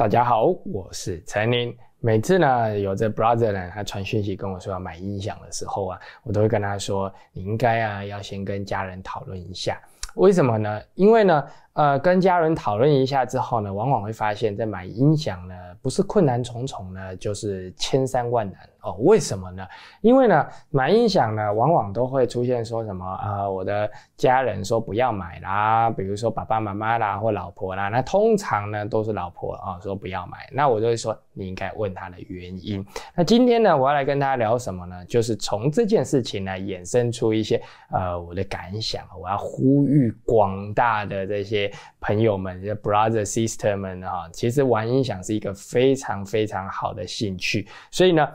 大家好，我是陈宁。每次呢，有这 brother 呢，他传讯息跟我说要买音响的时候啊，我都会跟他说，你应该啊要先跟家人讨论一下。为什么呢？因为呢，呃，跟家人讨论一下之后呢，往往会发现，在买音响呢，不是困难重重呢，就是千山万难。哦，为什么呢？因为呢，买音响呢，往往都会出现说什么啊，我的家人说不要买啦，比如说爸爸妈妈啦或老婆啦，那通常呢都是老婆啊说不要买，那我就会说你应该问他的原因。那今天呢，我要来跟大家聊什么呢？就是从这件事情呢衍生出一些呃我的感想，我要呼吁广大的这些朋友们，这些 brother sister 们啊，其实玩音响是一个非常非常好的兴趣，所以呢。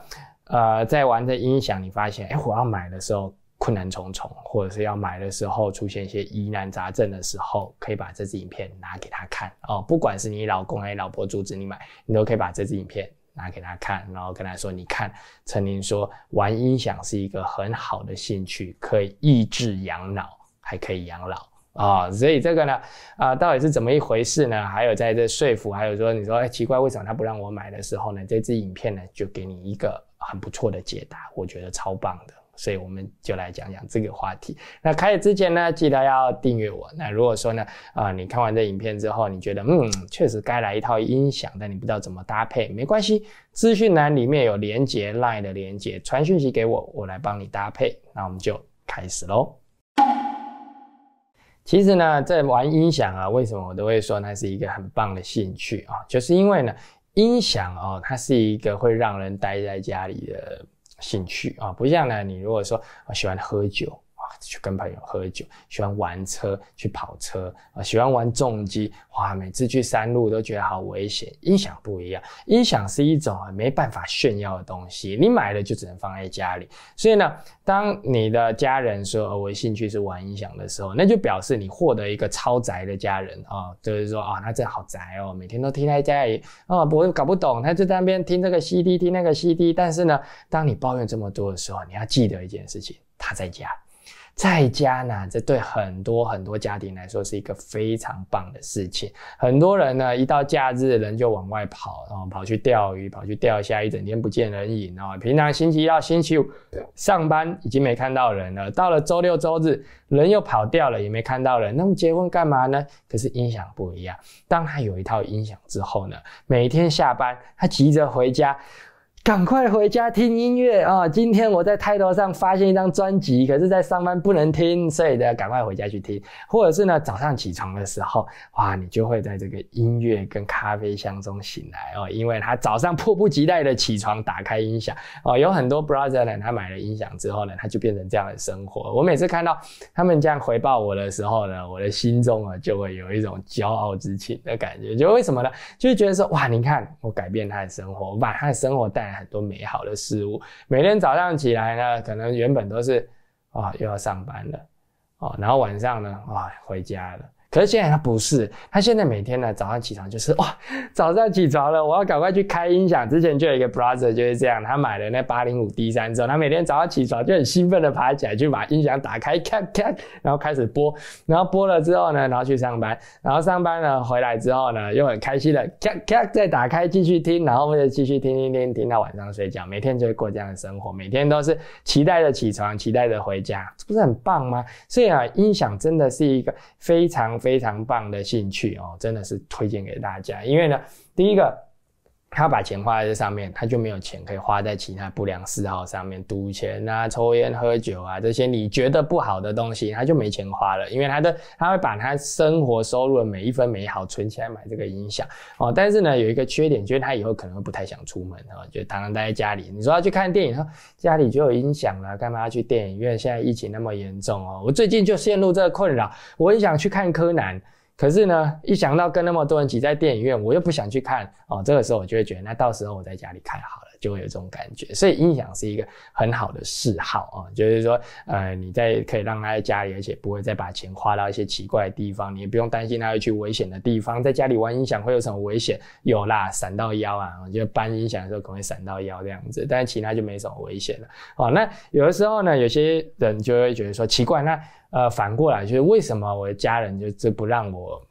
呃，在玩这音响，你发现，哎，我要买的时候困难重重，或者是要买的时候出现一些疑难杂症的时候，可以把这支影片拿给他看哦。不管是你老公还是老婆阻止你买，你都可以把这支影片拿给他看，然后跟他说，你看，陈林说玩音响是一个很好的兴趣，可以益智养脑，还可以养老啊。所以这个呢，啊，到底是怎么一回事呢？还有在这说服，还有说，你说，哎，奇怪，为什么他不让我买的时候呢？这支影片呢，就给你一个。很不错的解答，我觉得超棒的，所以我们就来讲讲这个话题。那开始之前呢，记得要订阅我。那如果说呢，啊，你看完这影片之后，你觉得嗯，确实该来一套音响，但你不知道怎么搭配，没关系，资讯栏里面有连接 Line 的连接，传讯息给我，我来帮你搭配。那我们就开始喽。其实呢，在玩音响啊，为什么我都会说那是一个很棒的兴趣啊？就是因为呢。音响哦，它是一个会让人待在家里的兴趣啊，不像呢，你如果说我喜欢喝酒。去跟朋友喝酒，喜欢玩车，去跑车啊，喜欢玩重机，哇，每次去山路都觉得好危险。音响不一样，音响是一种啊没办法炫耀的东西，你买了就只能放在家里。所以呢，当你的家人说我兴趣是玩音响的时候，那就表示你获得一个超宅的家人啊，就是说啊，那这好宅哦，每天都听在家里啊，我搞不懂，他就在那边听这个 CD，听那个 CD。但是呢，当你抱怨这么多的时候，你要记得一件事情，他在家。在家呢，这对很多很多家庭来说是一个非常棒的事情。很多人呢，一到假日，人就往外跑，然后跑去钓鱼，跑去钓虾，一整天不见人影。然后平常星期一到星期五上班已经没看到人了，到了周六周日，人又跑掉了，也没看到人。那么结婚干嘛呢？可是音响不一样，当他有一套音响之后呢，每天下班他急着回家。赶快回家听音乐啊！今天我在泰头上发现一张专辑，可是，在上班不能听，所以呢，赶快回家去听。或者是呢，早上起床的时候，哇，你就会在这个音乐跟咖啡香中醒来哦，因为他早上迫不及待的起床，打开音响哦。有很多 brother 呢，他买了音响之后呢，他就变成这样的生活。我每次看到他们这样回报我的时候呢，我的心中啊，就会有一种骄傲之情的感觉。就为什么呢？就是觉得说，哇，你看我改变他的生活，我把他的生活带来。很多美好的事物，每天早上起来呢，可能原本都是啊又要上班了，哦，然后晚上呢啊回家了。可是现在他不是，他现在每天呢早上起床就是哇，早上起床了，我要赶快去开音响。之前就有一个 brother 就是这样，他买了那八零五 D 三之后，他每天早上起床就很兴奋的爬起来，去把音响打开，看看，然后开始播，然后播了之后呢，然后去上班，然后上班呢回来之后呢，又很开心的咔咔再打开继续听，然后或者继续听听听听到晚上睡觉，每天就会过这样的生活，每天都是期待着起床，期待着回家，这不是很棒吗？所以啊，音响真的是一个非常。非常棒的兴趣哦，真的是推荐给大家。因为呢，第一个，他把钱花在这上面，他就没有钱可以花在其他不良嗜好上面，赌钱啊、抽烟、喝酒啊这些你觉得不好的东西，他就没钱花了。因为他的他会把他生活收入的每一分每一毫存起来买这个音响哦。但是呢，有一个缺点，就是他以后可能会不太想出门哦，就常常待在家里。你说要去看电影，家里就有音响了，干嘛要去电影院？现在疫情那么严重哦，我最近就陷入这个困扰，我很想去看柯南。可是呢，一想到跟那么多人挤在电影院，我又不想去看哦。这个时候我就会觉得，那到时候我在家里看好了，就会有这种感觉。所以音响是一个很好的嗜好啊，就是说，呃，你在可以让他在家里，而且不会再把钱花到一些奇怪的地方，你也不用担心他会去危险的地方。在家里玩音响会有什么危险？有啦，闪到腰啊！就搬音响的时候可能会闪到腰这样子，但是其他就没什么危险了。哦，那有的时候呢，有些人就会觉得说奇怪，那。呃，反过来就是为什么我的家人就就不让我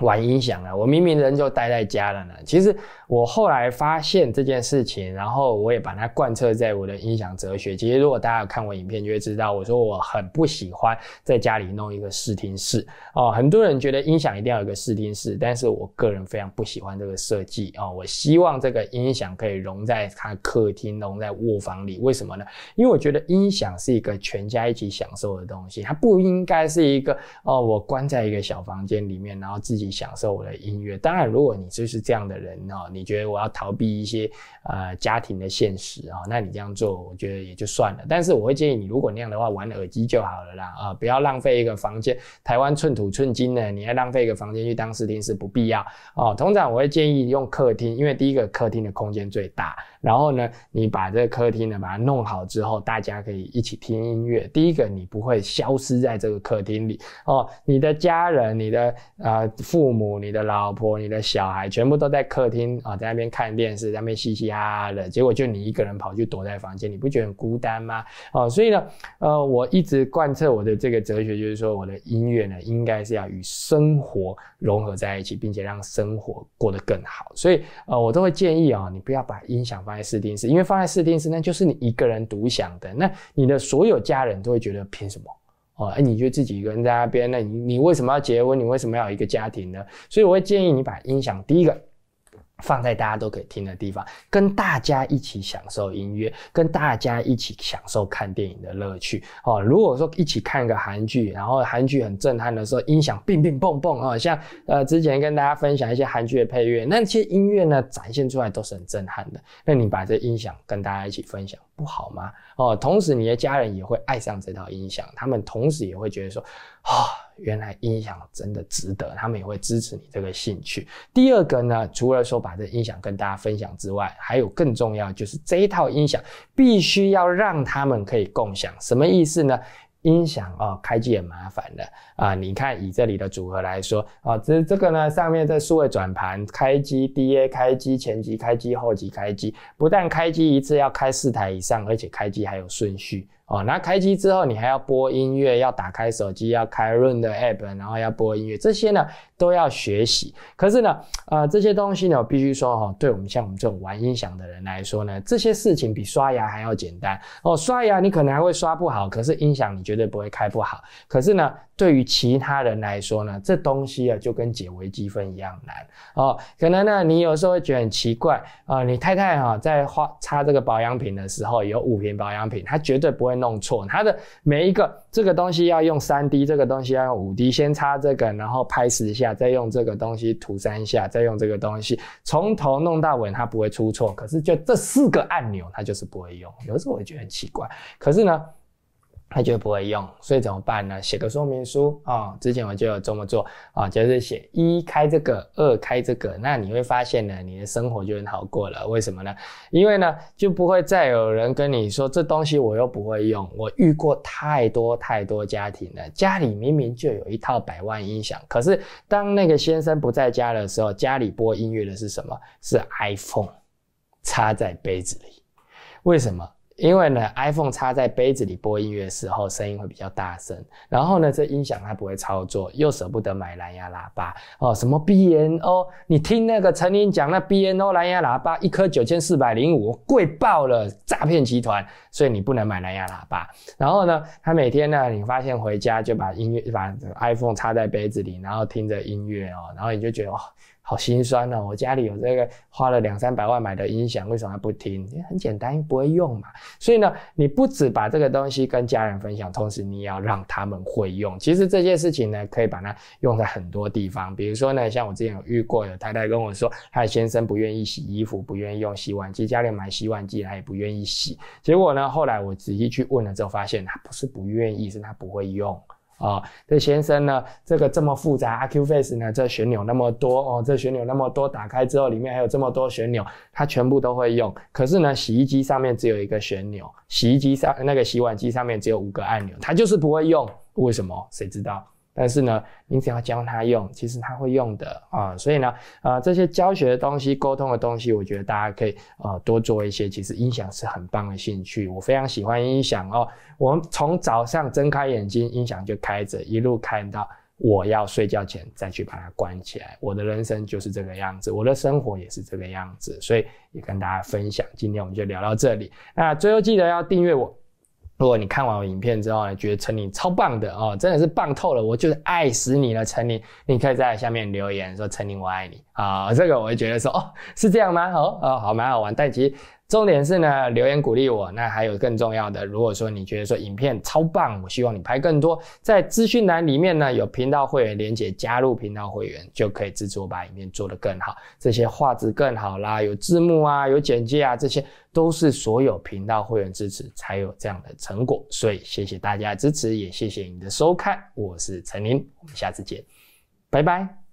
玩音响啊，我明明人就待在家了呢。其实我后来发现这件事情，然后我也把它贯彻在我的音响哲学。其实如果大家有看我影片，就会知道，我说我很不喜欢在家里弄一个视听室哦。很多人觉得音响一定要有个视听室，但是我个人非常不喜欢这个设计哦。我希望这个音响可以融在它客厅、融在卧房里。为什么呢？因为我觉得音响是一个全家一起享受的东西，它不应该是一个哦，我关在一个小房间里面，然后自己。享受我的音乐，当然，如果你就是这样的人哦，你觉得我要逃避一些呃家庭的现实啊，那你这样做，我觉得也就算了。但是我会建议你，如果那样的话，玩耳机就好了啦啊，不要浪费一个房间。台湾寸土寸金的，你还浪费一个房间去当试听是不必要哦。通常我会建议用客厅，因为第一个客厅的空间最大。然后呢，你把这个客厅呢把它弄好之后，大家可以一起听音乐。第一个，你不会消失在这个客厅里哦，你的家人、你的呃父母、你的老婆、你的小孩，全部都在客厅啊，在那边看电视，在那边嘻嘻哈哈的。结果就你一个人跑去躲在房间，你不觉得很孤单吗？哦，所以呢，呃，我一直贯彻我的这个哲学，就是说我的音乐呢，应该是要与生活融合在一起，并且让生活过得更好。所以呃，我都会建议啊，你不要把音响放。在试听室，因为放在试听室，那就是你一个人独享的，那你的所有家人都会觉得凭什么哦？哎，你就自己一个人在那边，那你你为什么要结婚？你为什么要有一个家庭呢？所以我会建议你把音响第一个。放在大家都可以听的地方，跟大家一起享受音乐，跟大家一起享受看电影的乐趣哦。如果说一起看个韩剧，然后韩剧很震撼的时候，音响乒乒蹦蹦哦，像呃之前跟大家分享一些韩剧的配乐，那些音乐呢展现出来都是很震撼的。那你把这音响跟大家一起分享，不好吗？哦，同时你的家人也会爱上这套音响，他们同时也会觉得说，啊。原来音响真的值得，他们也会支持你这个兴趣。第二个呢，除了说把这音响跟大家分享之外，还有更重要就是这一套音响必须要让他们可以共享。什么意思呢？音响哦，开机很麻烦的啊。你看以这里的组合来说啊，这这个呢上面这数位转盘开机，DA 开机，前级开机，后级开机，不但开机一次要开四台以上，而且开机还有顺序。哦，那开机之后，你还要播音乐，要打开手机，要开润的 app，然后要播音乐，这些呢都要学习。可是呢，呃，这些东西呢，我必须说哈，对我们像我们这种玩音响的人来说呢，这些事情比刷牙还要简单。哦，刷牙你可能还会刷不好，可是音响你绝对不会开不好。可是呢，对于其他人来说呢，这东西啊就跟解微积分一样难。哦，可能呢，你有时候会觉得很奇怪啊，你太太哈在花擦这个保养品的时候，有五瓶保养品，她绝对不会。弄错，它的每一个这个东西要用三 D，这个东西要用五 D，先擦这个，然后拍十下，再用这个东西涂三下，再用这个东西从头弄到尾，它不会出错。可是就这四个按钮，它就是不会用。有时候我觉得很奇怪，可是呢。他就不会用，所以怎么办呢？写个说明书啊！之前我就有这么做啊，就是写一开这个，二开这个，那你会发现呢，你的生活就很好过了。为什么呢？因为呢，就不会再有人跟你说这东西我又不会用。我遇过太多太多家庭了，家里明明就有一套百万音响，可是当那个先生不在家的时候，家里播音乐的是什么？是 iPhone 插在杯子里。为什么？因为呢，iPhone 插在杯子里播音乐的时候，声音会比较大声。然后呢，这音响它不会操作，又舍不得买蓝牙喇叭哦。什么 BNO？你听那个陈林讲，那 BNO 蓝牙喇叭一颗九千四百零五，贵爆了，诈骗集团。所以你不能买蓝牙喇叭。然后呢，他每天呢，你发现回家就把音乐把 iPhone 插在杯子里，然后听着音乐哦，然后你就觉得哦。好心酸哦！我家里有这个花了两三百万买的音响，为什么还不听？也很简单，不会用嘛。所以呢，你不止把这个东西跟家人分享，同时你也要让他们会用。其实这件事情呢，可以把它用在很多地方。比如说呢，像我之前有遇过，有太太跟我说，她的先生不愿意洗衣服，不愿意用洗碗机，家里买洗碗机他也不愿意洗。结果呢，后来我仔细去问了之后，发现他不是不愿意，是他不会用。啊，这先生呢，这个这么复杂，A Q Face 呢，这旋钮那么多哦，这旋钮那么多，打开之后里面还有这么多旋钮，他全部都会用。可是呢，洗衣机上面只有一个旋钮，洗衣机上那个洗碗机上面只有五个按钮，他就是不会用，为什么？谁知道？但是呢，你只要教他用，其实他会用的啊。所以呢，呃，这些教学的东西、沟通的东西，我觉得大家可以呃多做一些。其实音响是很棒的兴趣，我非常喜欢音响哦。我们从早上睁开眼睛，音响就开着，一路看到我要睡觉前再去把它关起来。我的人生就是这个样子，我的生活也是这个样子，所以也跟大家分享。今天我们就聊到这里。那最后记得要订阅我。如果你看完我影片之后呢，觉得陈林超棒的哦，真的是棒透了，我就是爱死你了，陈林，你可以在下面留言说陈林我爱你啊，这个我会觉得说哦是这样吗？哦哦好蛮好玩，但其实。重点是呢，留言鼓励我。那还有更重要的，如果说你觉得说影片超棒，我希望你拍更多。在资讯栏里面呢，有频道会员连接，加入频道会员就可以支持我把影片做得更好。这些画质更好啦，有字幕啊，有简介啊，这些都是所有频道会员支持才有这样的成果。所以谢谢大家的支持，也谢谢你的收看。我是陈林，我们下次见，拜拜。